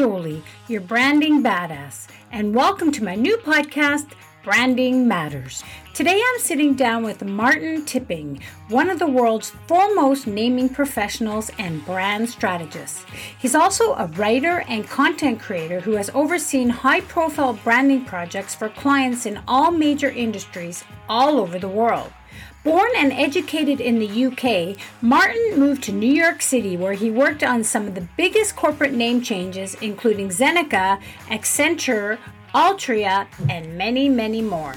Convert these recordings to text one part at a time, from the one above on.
Jolie, your branding badass, and welcome to my new podcast, Branding Matters. Today I'm sitting down with Martin Tipping, one of the world's foremost naming professionals and brand strategists. He's also a writer and content creator who has overseen high profile branding projects for clients in all major industries all over the world. Born and educated in the UK, Martin moved to New York City where he worked on some of the biggest corporate name changes, including Zeneca, Accenture, Altria, and many, many more.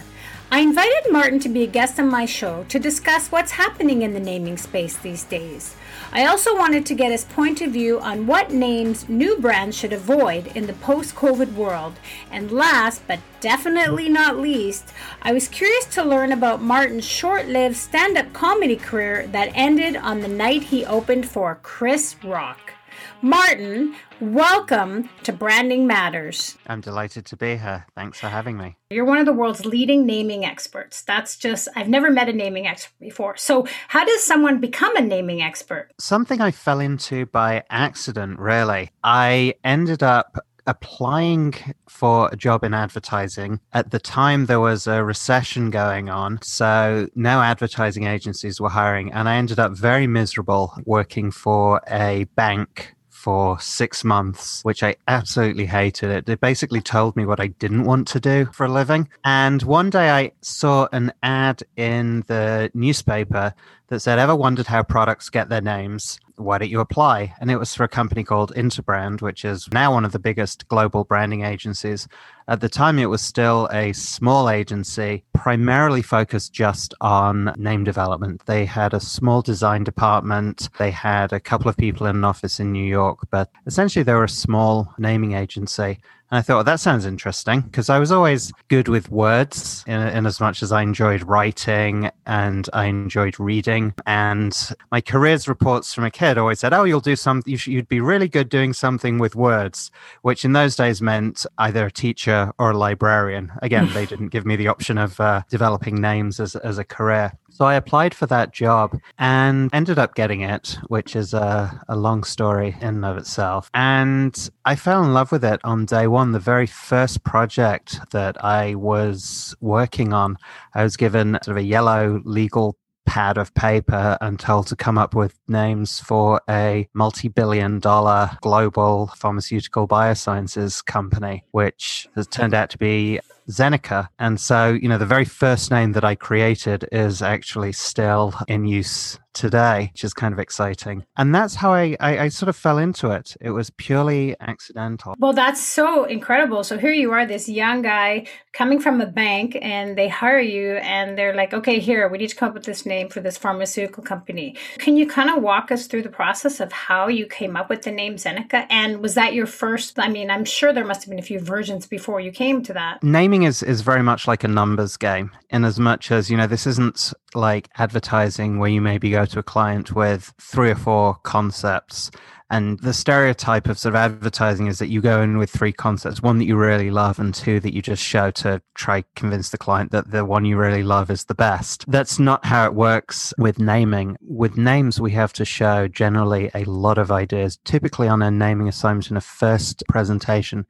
I invited Martin to be a guest on my show to discuss what's happening in the naming space these days. I also wanted to get his point of view on what names new brands should avoid in the post COVID world. And last but definitely not least, I was curious to learn about Martin's short lived stand up comedy career that ended on the night he opened for Chris Rock. Martin, welcome to Branding Matters. I'm delighted to be here. Thanks for having me. You're one of the world's leading naming experts. That's just, I've never met a naming expert before. So, how does someone become a naming expert? Something I fell into by accident, really. I ended up applying for a job in advertising. At the time, there was a recession going on. So no advertising agencies were hiring. And I ended up very miserable working for a bank for six months, which I absolutely hated it. Basically told me what I didn't want to do for a living. And one day I saw an ad in the newspaper that said, Ever wondered how products get their names? Why don't you apply? And it was for a company called Interbrand, which is now one of the biggest global branding agencies. At the time, it was still a small agency, primarily focused just on name development. They had a small design department, they had a couple of people in an office in New York, but essentially they were a small naming agency. And I thought, well, that sounds interesting because I was always good with words in, in, as much as I enjoyed writing and I enjoyed reading. And my careers reports from a kid always said, oh, you'll do something, you you'd be really good doing something with words, which in those days meant either a teacher or a librarian. Again, they didn't give me the option of uh, developing names as, as a career. So I applied for that job and ended up getting it, which is a, a long story in and of itself. And I fell in love with it on day one. The very first project that I was working on, I was given sort of a yellow legal pad of paper and told to come up with names for a multi billion dollar global pharmaceutical biosciences company, which has turned out to be Zeneca. And so, you know, the very first name that I created is actually still in use today, which is kind of exciting. And that's how I, I, I, sort of fell into it. It was purely accidental. Well, that's so incredible. So here you are, this young guy coming from a bank, and they hire you, and they're like, okay, here, we need to come up with this name for this pharmaceutical company. Can you kind of walk us through the process of how you came up with the name Zeneca? And was that your first? I mean, I'm sure there must have been a few versions before you came to that. Naming is, is very much like a numbers game, in as much as, you know, this isn't like advertising where you maybe go to a client with three or four concepts and the stereotype of sort of advertising is that you go in with three concepts one that you really love and two that you just show to try convince the client that the one you really love is the best that's not how it works with naming with names we have to show generally a lot of ideas typically on a naming assignment in a first presentation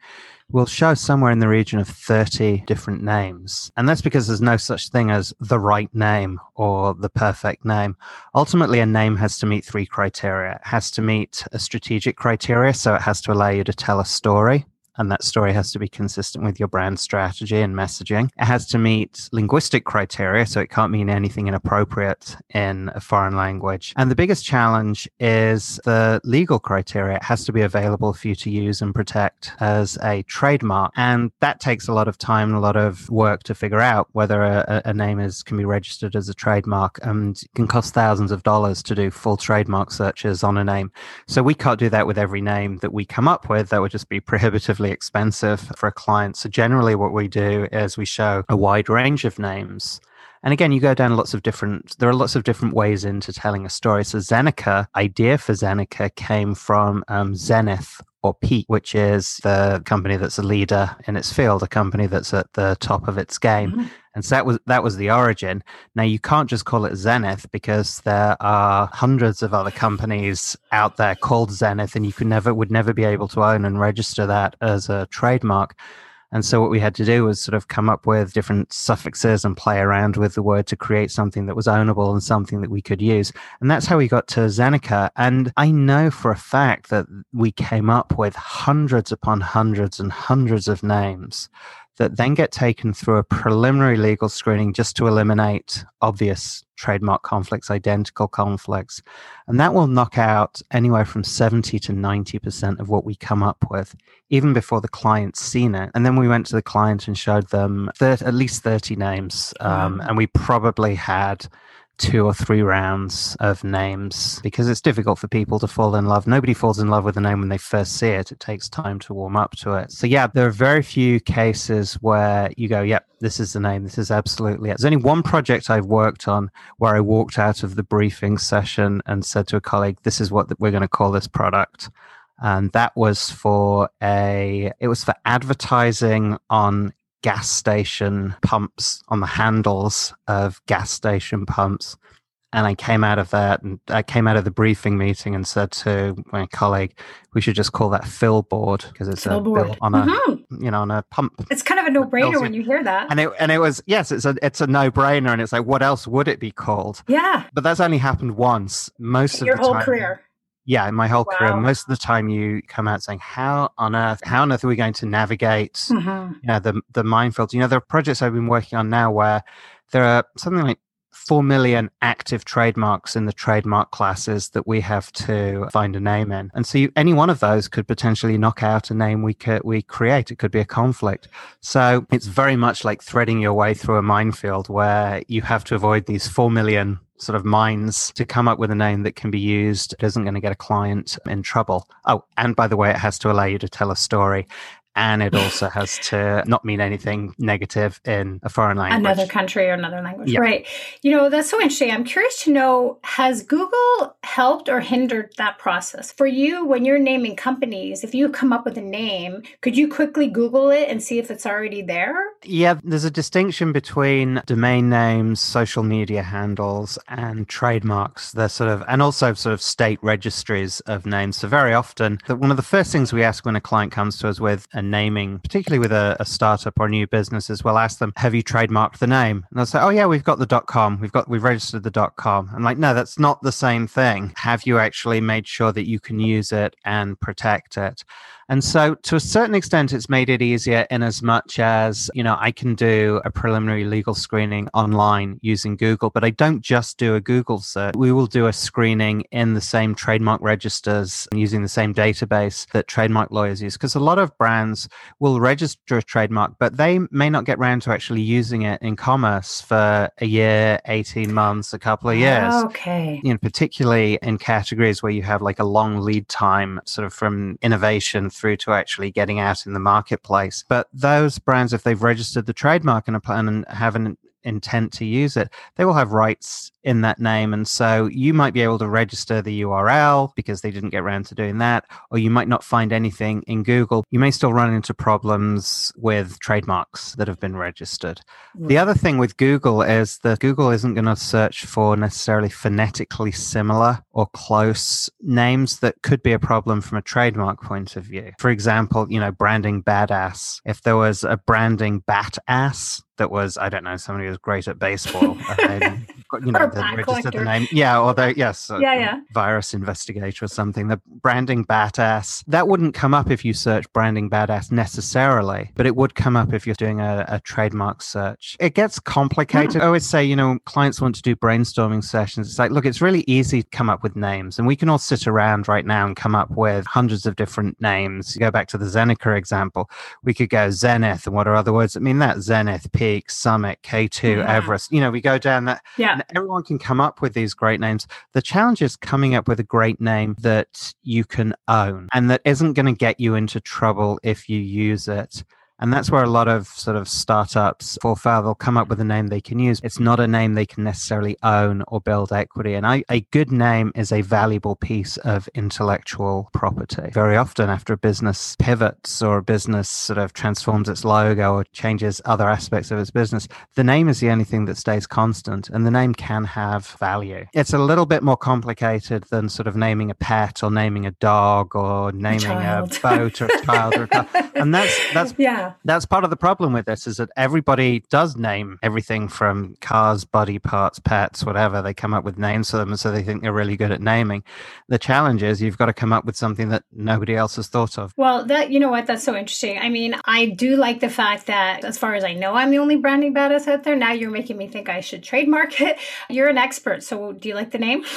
we'll show somewhere in the region of 30 different names. And that's because there's no such thing as the right name or the perfect name. Ultimately, a name has to meet three criteria. It has to meet a strategic criteria, so it has to allow you to tell a story and that story has to be consistent with your brand strategy and messaging. It has to meet linguistic criteria, so it can't mean anything inappropriate in a foreign language. And the biggest challenge is the legal criteria. It has to be available for you to use and protect as a trademark. And that takes a lot of time and a lot of work to figure out whether a, a name is can be registered as a trademark and can cost thousands of dollars to do full trademark searches on a name. So we can't do that with every name that we come up with. That would just be prohibitively expensive for a client. So generally what we do is we show a wide range of names. And again, you go down lots of different, there are lots of different ways into telling a story. So Zeneca, idea for Zeneca came from um, Zenith or Peak, which is the company that's a leader in its field, a company that's at the top of its game. Mm-hmm. And so that was that was the origin. Now you can't just call it Zenith because there are hundreds of other companies out there called Zenith, and you could never would never be able to own and register that as a trademark. And so what we had to do was sort of come up with different suffixes and play around with the word to create something that was ownable and something that we could use. And that's how we got to Zeneca. And I know for a fact that we came up with hundreds upon hundreds and hundreds of names that then get taken through a preliminary legal screening just to eliminate obvious trademark conflicts, identical conflicts. And that will knock out anywhere from 70 to 90% of what we come up with, even before the client's seen it. And then we went to the client and showed them at least 30 names. Um, And we probably had two or three rounds of names because it's difficult for people to fall in love. Nobody falls in love with a name when they first see it. It takes time to warm up to it. So, yeah, there are very few cases where you go, yep, this is the name. This is absolutely it. There's only one project I've worked on where I walked out of the briefing session and said to a colleague, this is what we're going to call this product. And that was for a, it was for advertising on gas station pumps on the handles of gas station pumps. And I came out of that and I came out of the briefing meeting and said to my colleague, we should just call that fill board because it's fill a board. on a mm-hmm. you know on a pump. It's kind of a no brainer when you hear that. And it and it was yes, it's a it's a no brainer and it's like what else would it be called? Yeah. But that's only happened once. Most Your of the whole time, career yeah, in my whole wow. career, most of the time you come out saying, "How on earth? How on earth are we going to navigate? Mm-hmm. You know, the the minefields." You know, there are projects I've been working on now where there are something like four million active trademarks in the trademark classes that we have to find a name in, and so you, any one of those could potentially knock out a name we could, we create. It could be a conflict. So it's very much like threading your way through a minefield where you have to avoid these four million sort of minds to come up with a name that can be used, it isn't going to get a client in trouble. Oh, and by the way, it has to allow you to tell a story and it also has to not mean anything negative in a foreign language. Another country or another language. Right. You know, that's so interesting. I'm curious to know has Google helped or hindered that process? For you, when you're naming companies, if you come up with a name, could you quickly Google it and see if it's already there? Yeah, there's a distinction between domain names, social media handles, and trademarks. They're sort of, and also sort of state registries of names. So very often, that one of the first things we ask when a client comes to us with a naming, particularly with a, a startup or new business, is we'll ask them, "Have you trademarked the name?" And they'll say, "Oh yeah, we've got the .com. We've got we've registered the .com." I'm like, "No, that's not the same thing. Have you actually made sure that you can use it and protect it?" And so, to a certain extent, it's made it easier in as much as, you know, I can do a preliminary legal screening online using Google, but I don't just do a Google search. We will do a screening in the same trademark registers and using the same database that trademark lawyers use. Because a lot of brands will register a trademark, but they may not get around to actually using it in commerce for a year, 18 months, a couple of years. Okay. You know, particularly in categories where you have like a long lead time, sort of from innovation through to actually getting out in the marketplace. But those brands, if they've registered the trademark and, and have an intent to use it, they will have rights in that name. And so you might be able to register the URL because they didn't get around to doing that, or you might not find anything in Google. You may still run into problems with trademarks that have been registered. Mm. The other thing with Google is that Google isn't going to search for necessarily phonetically similar or close names that could be a problem from a trademark point of view. For example, you know, branding badass. If there was a branding bat ass, that was I don't know somebody who's great at baseball. and, you know, registered the name. Yeah, or they yes, yeah, yeah. virus investigator or something. The branding badass that wouldn't come up if you search branding badass necessarily, but it would come up if you're doing a, a trademark search. It gets complicated. I always say, you know, clients want to do brainstorming sessions. It's like, look, it's really easy to come up with names, and we can all sit around right now and come up with hundreds of different names. You go back to the Zeneca example. We could go Zenith, and what are other words that mean that? Zenith, Peak, Summit, K2, yeah. Everest. You know, we go down that. Yeah. everyone can come up with these great names. The challenge is coming up with a great name that you can own and that isn't going to get you into trouble if you use it And that's where a lot of sort of startups fall foul. They'll come up with a name they can use. It's not a name they can necessarily own or build equity. And I, a good name is a valuable piece of intellectual property. Very often, after a business pivots or a business sort of transforms its logo or changes other aspects of its business, the name is the only thing that stays constant, and the name can have value. It's a little bit more complicated than sort of naming a pet or naming a dog or naming a, a boat or a child or a car. And that's that's yeah. That's part of the problem with this is that everybody does name everything from cars, body parts, pets, whatever. They come up with names for them, and so they think they're really good at naming. The challenge is you've got to come up with something that nobody else has thought of. Well, that you know what, that's so interesting. I mean, I do like the fact that, as far as I know, I'm the only branding badass out there. Now you're making me think I should trademark it. You're an expert, so do you like the name?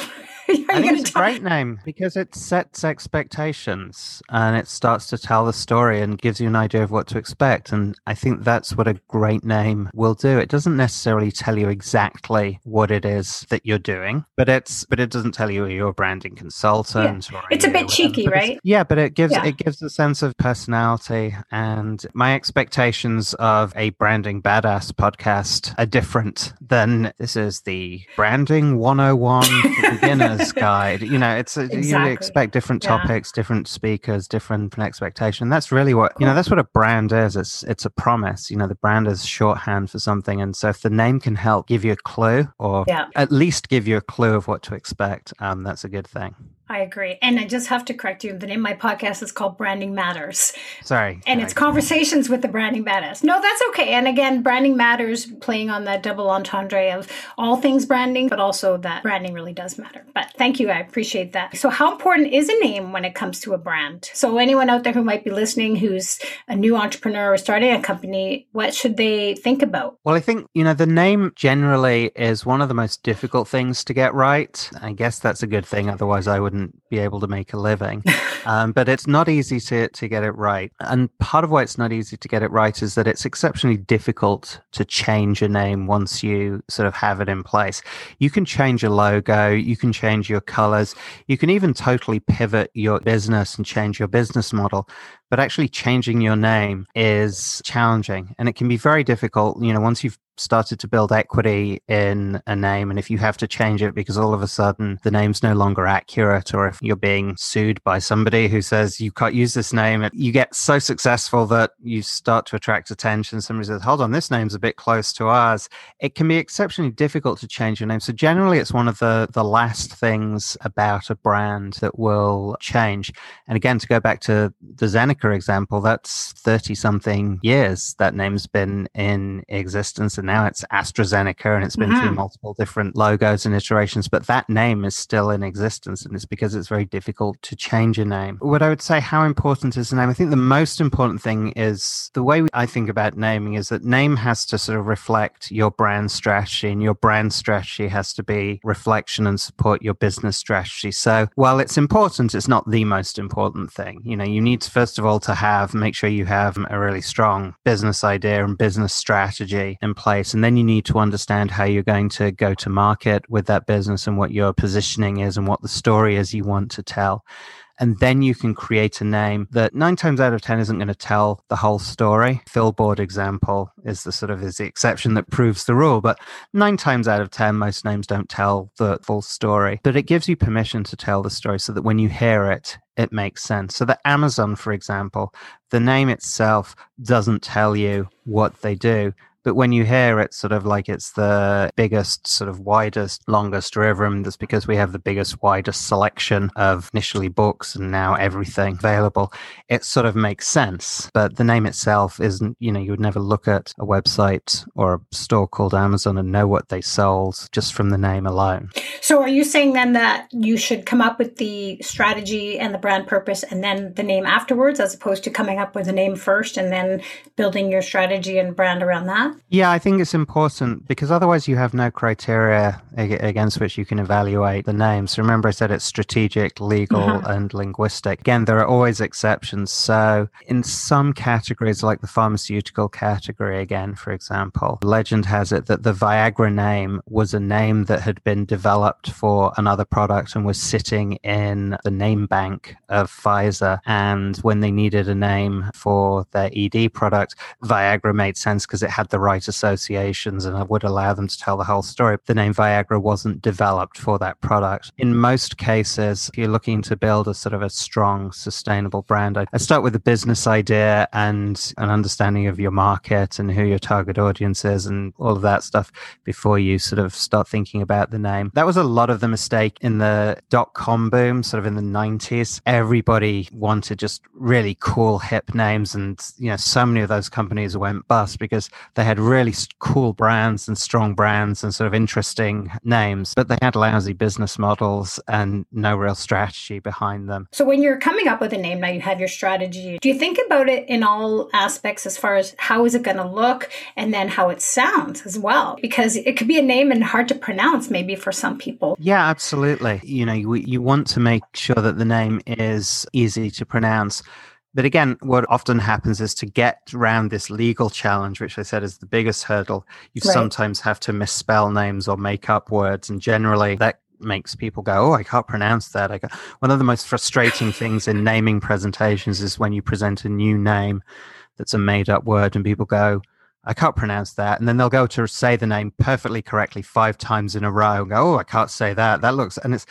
I think it's a great name because it sets expectations and it starts to tell the story and gives you an idea of what to expect. And I think that's what a great name will do. It doesn't necessarily tell you exactly what it is that you're doing, but it's but it doesn't tell you you're a branding consultant. Yeah. it's a bit cheeky, right? Yeah, but it gives yeah. it gives a sense of personality. And my expectations of a branding badass podcast are different than this is the branding 101 beginners guide. You know, it's exactly. you expect different topics, different speakers, different expectation. That's really what you know. That's what a brand is. It's it's a promise. You know, the brand is shorthand for something, and so if the name can help give you a clue, or yeah. at least give you a clue of what to expect, um, that's a good thing. I agree. And I just have to correct you. The name of my podcast is called Branding Matters. Sorry. And it's conversations with the branding badass. No, that's okay. And again, Branding Matters playing on that double entendre of all things branding, but also that branding really does matter. But thank you. I appreciate that. So, how important is a name when it comes to a brand? So, anyone out there who might be listening who's a new entrepreneur or starting a company, what should they think about? Well, I think, you know, the name generally is one of the most difficult things to get right. I guess that's a good thing. Otherwise, I wouldn't wouldn't be able to make a living. um, but it's not easy to, to get it right. And part of why it's not easy to get it right is that it's exceptionally difficult to change a name once you sort of have it in place. You can change a logo, you can change your colors, you can even totally pivot your business and change your business model but actually changing your name is challenging and it can be very difficult you know once you've started to build equity in a name and if you have to change it because all of a sudden the name's no longer accurate or if you're being sued by somebody who says you can't use this name you get so successful that you start to attract attention. Somebody says hold on this name's a bit close to ours. It can be exceptionally difficult to change your name. So generally it's one of the the last things about a brand that will change. And again to go back to the Zeneca example that's 30 something years that name's been in existence and now it's AstraZeneca and it's been mm-hmm. through multiple different logos and iterations, but that name is still in existence. And it's because it's very difficult to change a name. What I would say, how important is the name? I think the most important thing is the way I think about naming is that name has to sort of reflect your brand strategy and your brand strategy has to be reflection and support your business strategy. So while it's important, it's not the most important thing. You know, you need to, first of all, to have, make sure you have a really strong business idea and business strategy in place place. And then you need to understand how you're going to go to market with that business and what your positioning is and what the story is you want to tell. And then you can create a name that nine times out of 10 isn't going to tell the whole story. Fillboard example is the sort of is the exception that proves the rule. But nine times out of 10, most names don't tell the full story. But it gives you permission to tell the story so that when you hear it, it makes sense. So the Amazon, for example, the name itself doesn't tell you what they do, but when you hear it sort of like it's the biggest, sort of widest, longest river, and that's because we have the biggest, widest selection of initially books and now everything available, it sort of makes sense. But the name itself isn't, you know, you would never look at a website or a store called Amazon and know what they sold just from the name alone. So are you saying then that you should come up with the strategy and the brand purpose and then the name afterwards, as opposed to coming up with a name first and then building your strategy and brand around that? Yeah, I think it's important because otherwise you have no criteria against which you can evaluate the names. Remember, I said it's strategic, legal, uh-huh. and linguistic. Again, there are always exceptions. So, in some categories, like the pharmaceutical category, again, for example, legend has it that the Viagra name was a name that had been developed for another product and was sitting in the name bank of Pfizer. And when they needed a name for their ED product, Viagra made sense because it had the right associations and would allow them to tell the whole story. The name Viagra wasn't developed for that product. In most cases, if you're looking to build a sort of a strong, sustainable brand, I start with a business idea and an understanding of your market and who your target audience is and all of that stuff before you sort of start thinking about the name. That was a lot of the mistake in the dot com boom, sort of in the 90s. Everybody wanted just really cool, hip names. And, you know, so many of those companies went bust because they had really cool brands and strong brands and sort of interesting names, but they had lousy business models and no real strategy behind them. So when you're coming up with a name, now you have your strategy. Do you think about it in all aspects as far as how is it going to look and then how it sounds as well? Because it could be a name and hard to pronounce maybe for some people. Yeah, absolutely. You know, you, you want to make sure that the name is easy to pronounce. But again, what often happens is to get around this legal challenge, which I said is the biggest hurdle, you right. sometimes have to misspell names or make up words. And generally, that makes people go, "Oh, I can't pronounce that." I go, one of the most frustrating things in naming presentations is when you present a new name that's a made-up word, and people go, "I can't pronounce that," and then they'll go to say the name perfectly correctly five times in a row, and go, "Oh, I can't say that." That looks, and it's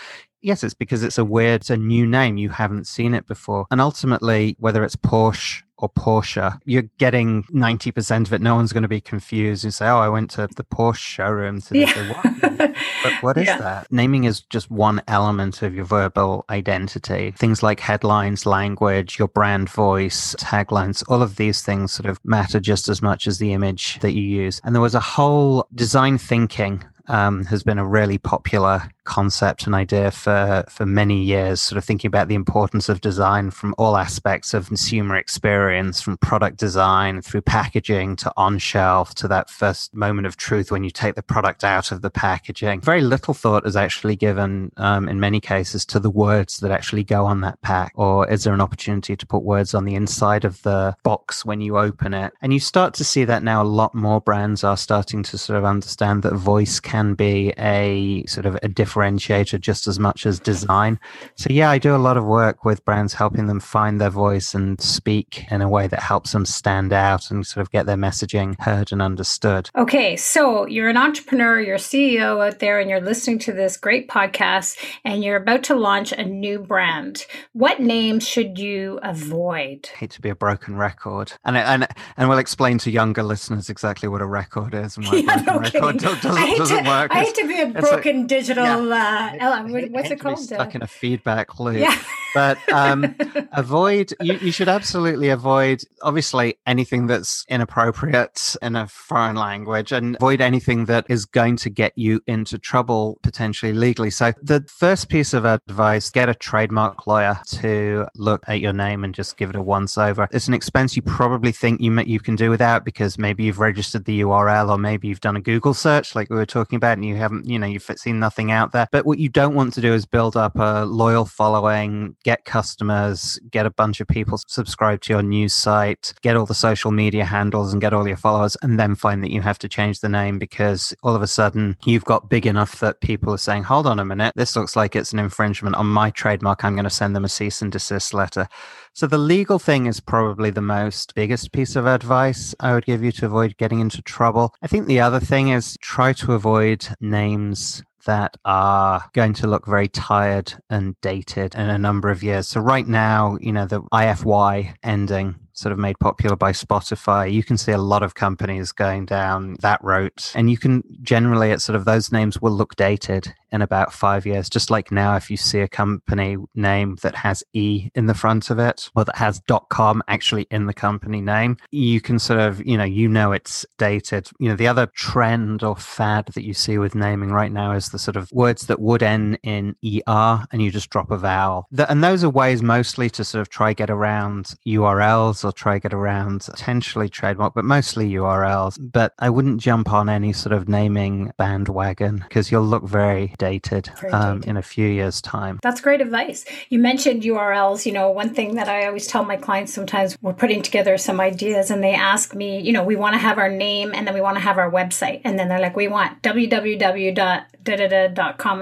yes, it's because it's a weird, it's a new name. You haven't seen it before. And ultimately, whether it's Porsche or Porsche, you're getting 90% of it. No one's going to be confused and say, oh, I went to the Porsche showroom today. Yeah. what? but what is yeah. that? Naming is just one element of your verbal identity. Things like headlines, language, your brand voice, taglines, all of these things sort of matter just as much as the image that you use. And there was a whole design thinking um, has been a really popular concept and idea for for many years sort of thinking about the importance of design from all aspects of consumer experience from product design through packaging to on shelf to that first moment of truth when you take the product out of the packaging. Very little thought is actually given um, in many cases to the words that actually go on that pack. Or is there an opportunity to put words on the inside of the box when you open it? And you start to see that now a lot more brands are starting to sort of understand that voice can be a sort of a differentiator just as much as design. So, yeah, I do a lot of work with brands helping them find their voice and speak in a way that helps them stand out and sort of get their messaging heard and understood. Okay, so you're an entrepreneur, you're a CEO out there, and you're listening to this great podcast, and you're about to launch a new brand. What names should you avoid? I hate to be a broken record, and and and we'll explain to younger listeners exactly what a record is and why yeah, broken record doesn't, doesn't work. I hate to be a broken like, digital yeah uh, what's it called? Stuck in a feedback loop. Yeah. but um, avoid. You, you should absolutely avoid, obviously, anything that's inappropriate in a foreign language, and avoid anything that is going to get you into trouble potentially legally. So the first piece of advice: get a trademark lawyer to look at your name and just give it a once over. It's an expense you probably think you you can do without because maybe you've registered the URL or maybe you've done a Google search like we were talking about, and you haven't, you know, you've seen nothing out there. But what you don't want to do is build up a loyal following, get customers, get a bunch of people subscribe to your news site, get all the social media handles and get all your followers, and then find that you have to change the name because all of a sudden you've got big enough that people are saying, hold on a minute, this looks like it's an infringement on my trademark. I'm going to send them a cease and desist letter. So the legal thing is probably the most biggest piece of advice I would give you to avoid getting into trouble. I think the other thing is try to avoid names that are going to look very tired and dated in a number of years. So right now, you know, the IFY ending sort of made popular by Spotify, you can see a lot of companies going down that route. And you can generally, at sort of those names will look dated in about five years. Just like now, if you see a company name that has E in the front of it or that has .com actually in the company name, you can sort of, you know, you know it's dated. You know, the other trend or fad that you see with naming right now is the sort of words that would end in ER and you just drop a vowel. And those are ways mostly to sort of try get around URLs or try get around potentially trademark, but mostly URLs. But I wouldn't jump on any sort of naming bandwagon because you'll look very dated, very um, dated. in a few years' time. That's great advice. You mentioned URLs. You know, one thing that I always tell my clients sometimes we're putting together some ideas and they ask me, you know, we want to have our name and then we want to have our website. And then they're like, we want www.com.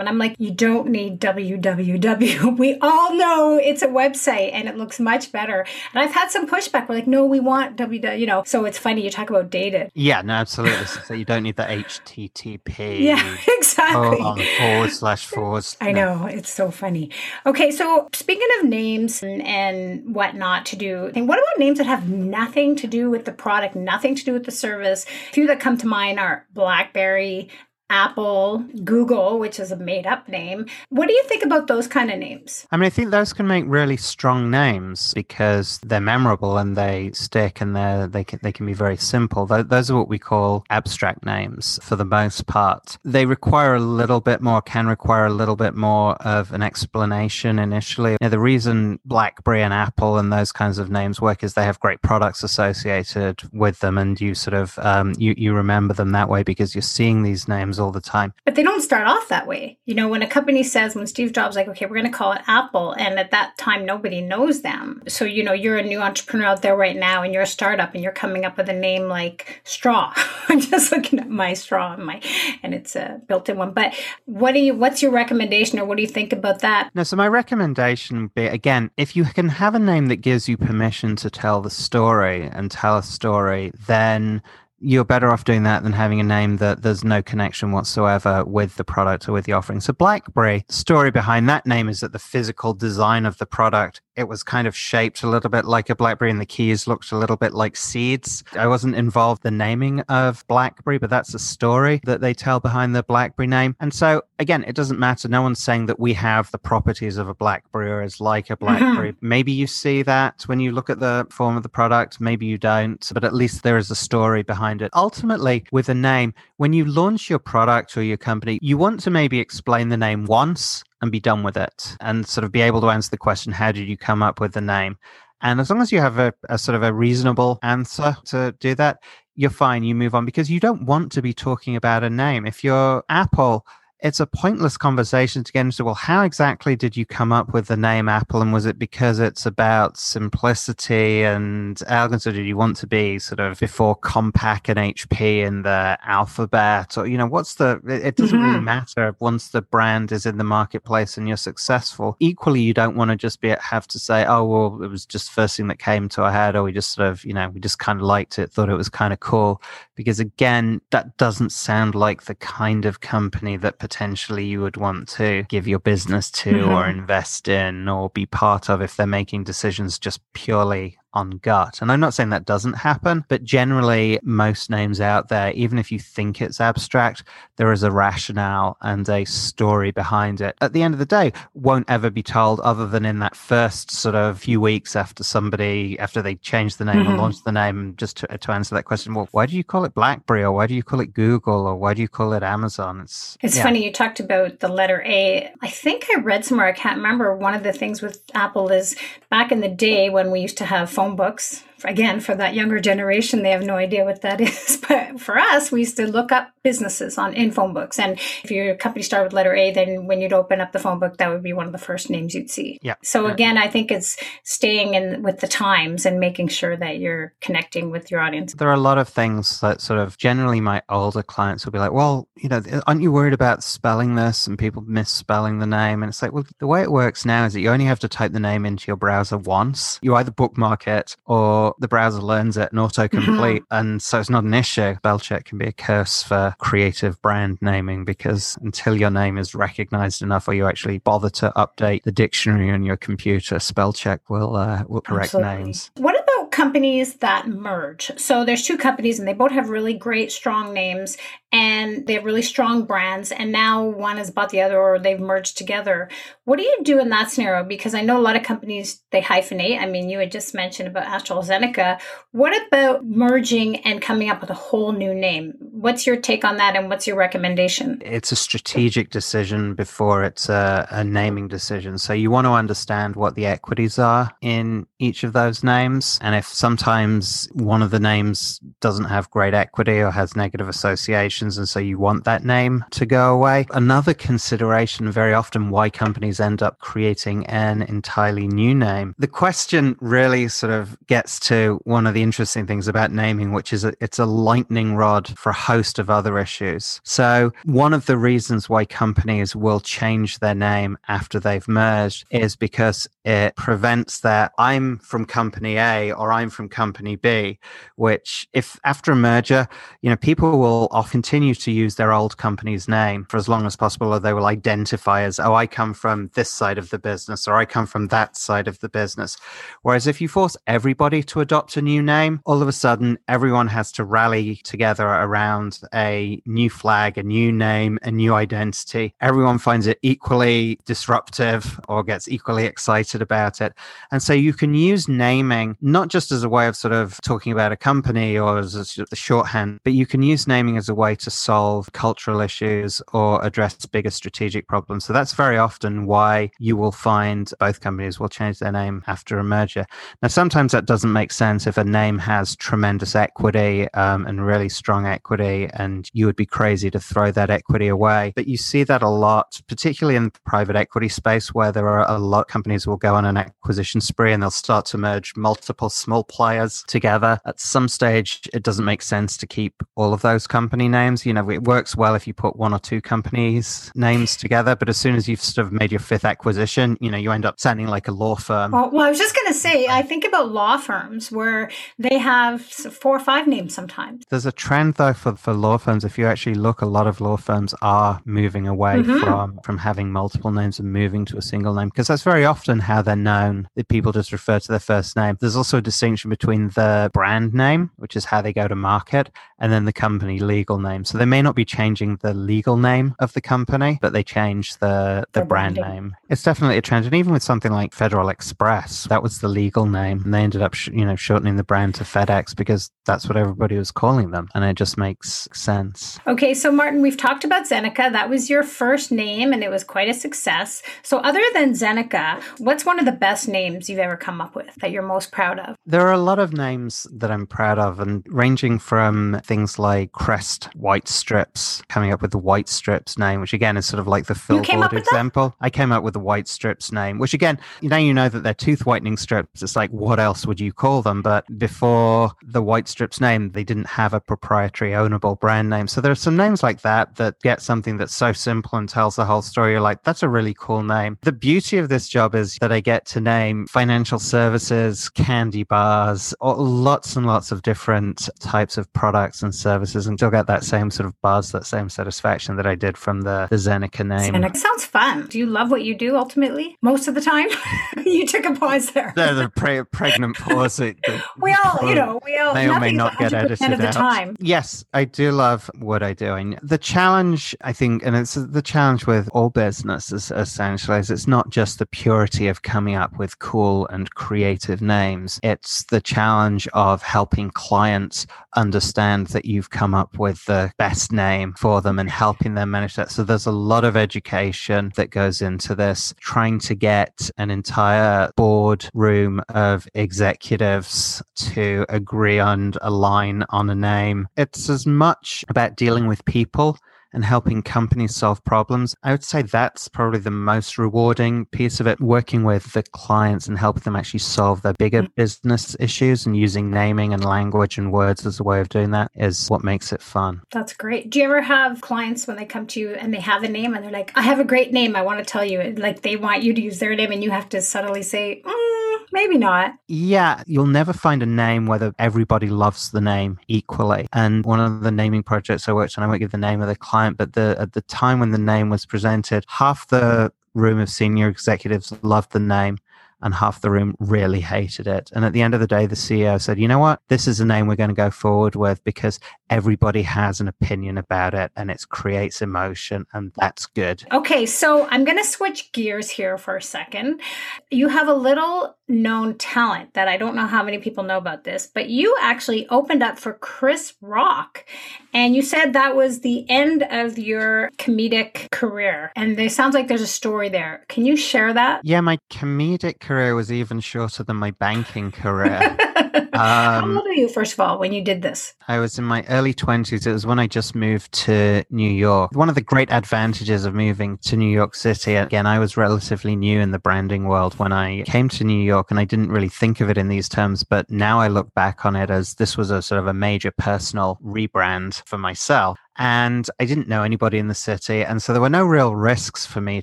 And I'm like, you don't need www. We all know it's a website and it looks much better. And I've had some pushback. We're like, no, we want www, you know. So it's funny you talk about dated. Yeah, no, absolutely. so you don't need the HTTP. Yeah, exactly. forward slash forward. I know. It's so funny. Okay, so speaking of names and, and what not to do, and what about names that have nothing to do with the product, nothing to do with the service? A few that come to mind are BlackBerry, Apple, Google, which is a made up name. What do you think about those kind of names? I mean, I think those can make really strong names because they're memorable and they stick and they they can, they can be very simple. Those are what we call abstract names for the most part. They require a little bit more, can require a little bit more of an explanation initially. the reason BlackBerry and Apple and those kinds of names work is they have great products associated with them and you sort of, um, you, you remember them that way because you're seeing these names all the time. But they don't start off that way. You know, when a company says, when Steve Jobs like, okay, we're going to call it Apple, and at that time nobody knows them. So you know, you're a new entrepreneur out there right now, and you're a startup, and you're coming up with a name like Straw. I'm just looking at my straw and my, and it's a built-in one. But what do you? What's your recommendation, or what do you think about that? No, so my recommendation would be again, if you can have a name that gives you permission to tell the story and tell a story, then you're better off doing that than having a name that there's no connection whatsoever with the product or with the offering. So BlackBerry, story behind that name is that the physical design of the product it was kind of shaped a little bit like a blackberry and the keys looked a little bit like seeds i wasn't involved in the naming of blackberry but that's a story that they tell behind the blackberry name and so again it doesn't matter no one's saying that we have the properties of a blackberry or is like a blackberry mm-hmm. maybe you see that when you look at the form of the product maybe you don't but at least there is a story behind it ultimately with a name when you launch your product or your company you want to maybe explain the name once and be done with it and sort of be able to answer the question, how did you come up with the name? And as long as you have a, a, sort of a reasonable answer to do that, you're fine. You move on because you don't want to be talking about a name. If you're Apple, it's a pointless conversation to get into. Well, how exactly did you come up with the name Apple? And was it because it's about simplicity and elegance, or did you want to be sort of before Compaq and HP in the alphabet? Or, you know, what's the, it doesn't mm-hmm. really matter once the brand is in the marketplace and you're successful. Equally, you don't want to just be, have to say, oh, well, it was just first thing that came to our head, or we just sort of, you know, we just kind of liked it, thought it was kind of cool. Because again, that doesn't sound like the kind of company that potentially you would want to give your business to mm-hmm. or invest in or be part of if they're making decisions just purely on gut. And I'm not saying that doesn't happen, but generally, most names out there, even if you think it's abstract, there is a rationale and a story behind it. At the end of the day, won't ever be told other than in that first sort of few weeks after somebody, after they change the name mm-hmm. or launch the name, just to, to answer that question. Well, why do you call it Blackberry or why do you call it Google or why do you call it Amazon? It's, it's yeah. funny you talked about the letter A. I think I read somewhere, I can't remember. One of the things with Apple is back in the day when we used to have phone phone books again, for that younger generation, they have no idea what that is. But for us, we used to look up businesses on in phone books. And if your company started with letter A, then when you'd open up the phone book, that would be one of the first names you'd see. Yeah. So again, I think it's staying in with the times and making sure that you're connecting with your audience. There are a lot of things that sort of generally my older clients will be like, well, you know, aren't you worried about spelling this and people misspelling the name? And it's like, well, the way it works now is that you only have to type the name into your browser once. You either bookmark it or the browser learns it and autocomplete. Mm-hmm. and so it's not an issue. Spell check can be a curse for creative brand naming because until your name is recognized enough or you actually bother to update the dictionary on your computer, spell check will, uh, will correct Absolutely. names. What about companies that merge? So there's two companies and they both have really great, strong names and they have really strong brands and now one has bought the other or they've merged together. What do you do in that scenario? Because I know a lot of companies they hyphenate. I mean, you had just mentioned about AstraZeneca. What about merging and coming up with a whole new name? What's your take on that and what's your recommendation? It's a strategic decision before it's a, a naming decision. So you want to understand what the equities are in each of those names. And if sometimes one of the names doesn't have great equity or has negative associations, and so you want that name to go away. Another consideration, very often, why companies end up creating an entirely new name. The question really sort of gets to one of the interesting things about naming, which is it's a lightning rod for a host of other issues. So, one of the reasons why companies will change their name after they've merged is because it prevents that I'm from company A or I'm from company B, which if after a merger, you know, people will often continue to use their old company's name for as long as possible, or they will identify as, oh, I come from this side of the business or I come from that side of the business. Whereas if you force everybody to adopt a new name, all of a sudden everyone has to rally together around a new flag, a new name, a new identity. Everyone finds it equally disruptive or gets equally excited about it. And so you can use naming not just as a way of sort of talking about a company or as a shorthand, but you can use naming as a way to solve cultural issues or address bigger strategic problems. So that's very often why you will find both companies will change their name after a merger. Now, sometimes that doesn't make sense if a name has tremendous equity um, and really strong equity, and you would be crazy to throw that equity away. But you see that a lot, particularly in the private equity space, where there are a lot of companies will go on an acquisition spree and they'll start to merge multiple small players together. At some stage, it doesn't make sense to keep all of those company names. You know, it works well if you put one or two companies' names together, but as soon as you've sort of made your fifth acquisition, you know, you end up sounding like a law firm. Well, well I was just going to say, I think about law firms where they have four or five names sometimes. There's a trend though for, for law firms. If you actually look, a lot of law firms are moving away mm-hmm. from from having multiple names and moving to a single name because that's very often how they're known. That people just refer to their first name. There's also a distinction between the brand name, which is how they go to market, and then the company legal name. So they may not be changing the legal name of the company, but they change the, the brand branding. name. It's definitely a trend. And even with something like Federal Express, that was the legal name. And they ended up, sh- you know, shortening the brand to FedEx because that's what everybody was calling them. And it just makes sense. Okay. So, Martin, we've talked about Zeneca. That was your first name and it was quite a success. So, other than Zeneca, what's one of the best names you've ever come up with that you're most proud of? There are a lot of names that I'm proud of, and ranging from things like Crest White Strips, coming up with the White Strips name, which again is sort of like the Fillboard example. That? I came up with the White Strips name, which again, now you know that they're tooth whitening strips. It's like, what else would you call them? But before the White Strips name, they didn't have a proprietary ownable brand name. So there are some names like that that get something that's so simple and tells the whole story. You're like, that's a really cool name. The beauty of this job is that I get to name financial services, candy bars, lots and lots of different types of products and services and still get that same sort of buzz, that same satisfaction that I did from the, the Zeneca name. Zeneca sounds fun. Do you love what you do ultimately? Most of the time? you took a pause there. the, the pre- pregnant pause. It, we all, you know, we all or may not get edited of the out. time. Yes, I do love what I do. And the challenge, I think, and it's the challenge with all businesses essentially, is it's not just the purity of coming up with cool and creative names. It's the challenge of helping clients understand that you've come up with the best name for them and helping them manage that. So there's a lot of education that goes into this, trying to get an entire board room of executives to agree and line on a name. It's as much about dealing with people and helping companies solve problems. I would say that's probably the most rewarding piece of it, working with the clients and helping them actually solve their bigger mm-hmm. business issues and using naming and language and words as a way of doing that is what makes it fun. That's great. Do you ever have clients when they come to you and they have a name and they're like, I have a great name. I want to tell you, like they want you to use their name and you have to subtly say, mm, maybe not. Yeah, you'll never find a name whether everybody loves the name equally. And one of the naming projects I worked on, I won't give the name of the client, but the at the time when the name was presented, half the room of senior executives loved the name and half the room really hated it. And at the end of the day, the CEO said, you know what? This is a name we're going to go forward with because everybody has an opinion about it and it creates emotion and that's good. Okay, so I'm going to switch gears here for a second. You have a little known talent that I don't know how many people know about this, but you actually opened up for Chris Rock and you said that was the end of your comedic career. And it sounds like there's a story there. Can you share that? Yeah, my comedic career was even shorter than my banking career. Um, How old are you, first of all, when you did this? I was in my early 20s. It was when I just moved to New York. One of the great advantages of moving to New York City, again, I was relatively new in the branding world when I came to New York, and I didn't really think of it in these terms. But now I look back on it as this was a sort of a major personal rebrand for myself and I didn't know anybody in the city. And so there were no real risks for me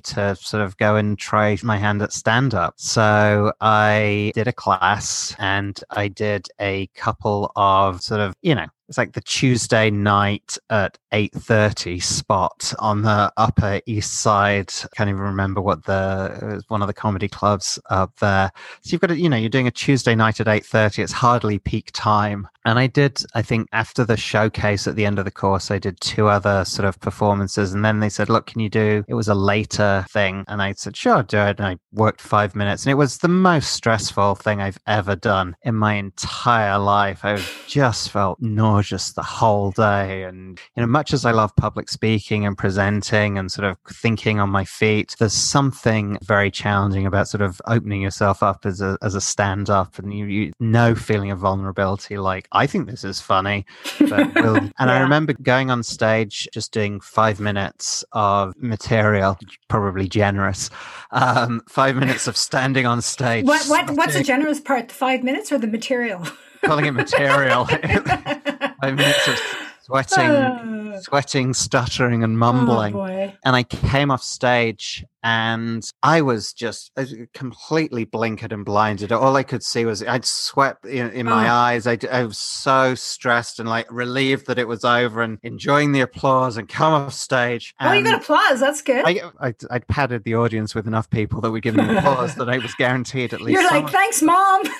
to sort of go and try my hand at stand up. So I did a class and I did a couple of sort of, you know, it's like the Tuesday night at 8:30 spot on the Upper East Side. I can't even remember what the uh, one of the comedy clubs up there. So you've got to, you know, you're doing a Tuesday night at 8:30. It's hardly peak time. And I did, I think, after the showcase at the end of the course, I did two other sort of performances. And then they said, Look, can you do it was a later thing? And I said, Sure, I'll do it. And I worked five minutes. And it was the most stressful thing I've ever done in my entire life. I just felt nauseous the whole day. And, you know, much as I love public speaking and presenting and sort of thinking on my feet, there's something very challenging about sort of opening yourself up as a, as a stand up and you, you no feeling of vulnerability like I think this is funny. But we'll, and yeah. I remember going on stage, just doing five minutes of material, probably generous. Um, five minutes of standing on stage. What, what what's the generous part? The five minutes or the material? Calling it material. five minutes of sweating, sweating, stuttering, and mumbling. Oh, and I came off stage and I was just uh, completely blinkered and blinded. All I could see was I'd sweat in, in my oh. eyes. I, I, was so stressed and like relieved that it was over and enjoying the applause and come off stage. oh, you got applause. That's good. I, I, I padded the audience with enough people that give me applause that I was guaranteed at least. You're like, thanks, mom.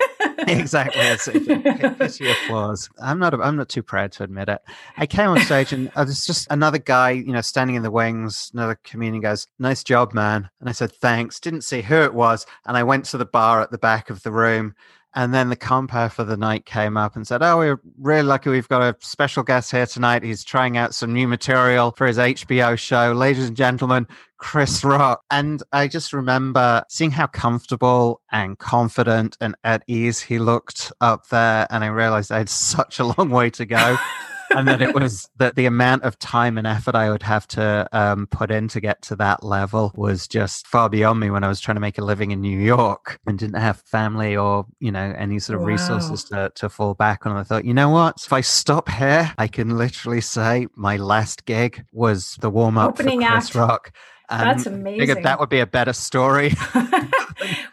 exactly. It's, it's, applause. I'm not. I'm not too proud to admit it. I came on stage and uh, there's just another guy, you know, standing in the wings. Another comedian goes, "Nice job, man." And I said, "Thanks." Didn't see who it was, and I went to the bar at the back of the room. And then the compere for the night came up and said, Oh, we're really lucky we've got a special guest here tonight. He's trying out some new material for his HBO show. Ladies and gentlemen, Chris Rock. And I just remember seeing how comfortable and confident and at ease he looked up there. And I realized I had such a long way to go. and that it was that the amount of time and effort I would have to um, put in to get to that level was just far beyond me when I was trying to make a living in New York and didn't have family or you know any sort of wow. resources to, to fall back on. I thought, you know what? If I stop here, I can literally say my last gig was the warm up for Chris act. Rock. And That's amazing. Figured That would be a better story.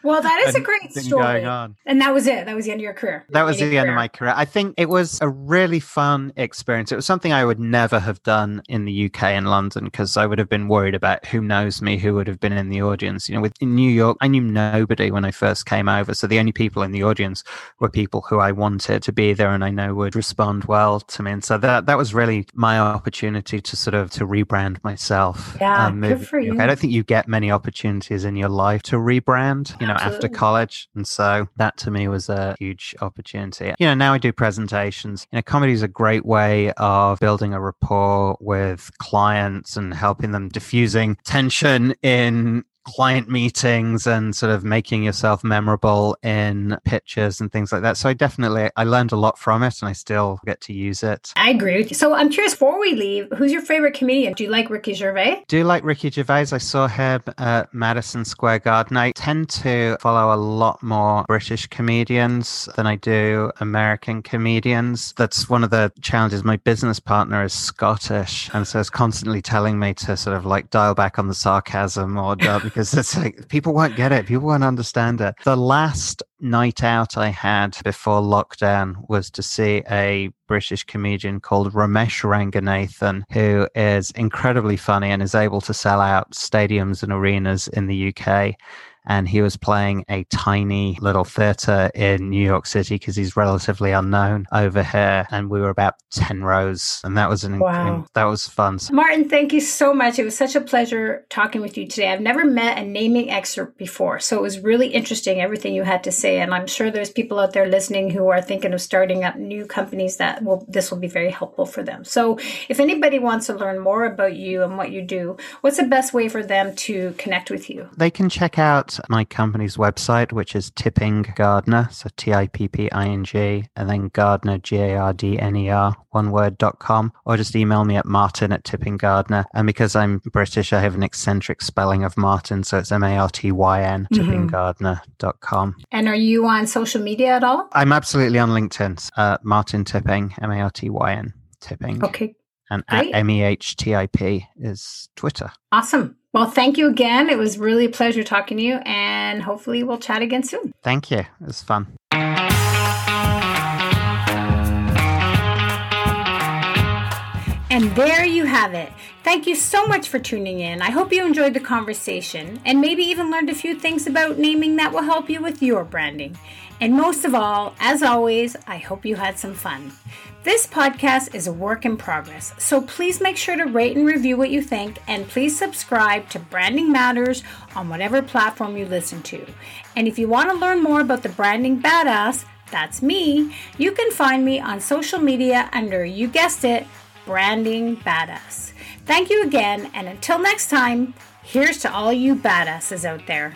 well, that is a great story. And that was it. That was the end of your career. That was the career. end of my career. I think it was a really fun experience. It was something I would never have done in the UK and London because I would have been worried about who knows me, who would have been in the audience. You know, with in New York, I knew nobody when I first came over. So the only people in the audience were people who I wanted to be there and I know would respond well to me. And so that that was really my opportunity to sort of to rebrand myself. Yeah, um, good for you. I don't think you get many opportunities in your life to rebrand, you know, Absolutely. after college. And so that to me was a huge opportunity. You know, now I do presentations. You know, comedy is a great way of building a rapport with clients and helping them diffusing tension in client meetings and sort of making yourself memorable in pitches and things like that. So I definitely I learned a lot from it and I still get to use it. I agree with you. So I'm curious before we leave, who's your favorite comedian? Do you like Ricky Gervais? Do you like Ricky Gervais? I saw him at Madison Square Garden. I tend to follow a lot more British comedians than I do American comedians. That's one of the challenges. My business partner is Scottish and so is constantly telling me to sort of like dial back on the sarcasm or because it's like people won't get it, people won't understand it. The last night out I had before lockdown was to see a British comedian called Romesh Ranganathan, who is incredibly funny and is able to sell out stadiums and arenas in the UK and he was playing a tiny little theater in New York City because he's relatively unknown over here. And we were about 10 rows, and that was an wow. that was fun. Martyn, thank you so much. It was such a pleasure talking with you today. I've never met a naming expert before, so it was really interesting everything you had to say. And I'm sure there's people out there listening who are thinking of starting up new companies that will this will be very helpful for them. So if anybody wants to learn more about you and what you do, what's the best way for them to connect with you? They can check out my company's website, which is Tipping Gardner, so T I P P I N G, and then Gardner, G A R D N E R, one word.com, or just email me at martyn at Tipping Gardner. And because I'm British, I have an eccentric spelling of Martin, so it's M A R T Y N, mm-hmm. tippinggardner.com. And are you on social media at all? I'm absolutely on LinkedIn, uh, Martyn Tipping, M A R T Y N, Tipping. Okay. And Great. at MEHTIP is Twitter. Awesome. Well, thank you again. It was really a pleasure talking to you, and hopefully, we'll chat again soon. Thank you. It was fun. And there you have it. Thank you so much for tuning in. I hope you enjoyed the conversation and maybe even learned a few things about naming that will help you with your branding. And most of all, as always, I hope you had some fun. This podcast is a work in progress, so please make sure to rate and review what you think, and please subscribe to Branding Matters on whatever platform you listen to. And if you want to learn more about the Branding Badass, that's me, you can find me on social media under, you guessed it, Branding Badass. Thank you again, and until next time, here's to all you badasses out there.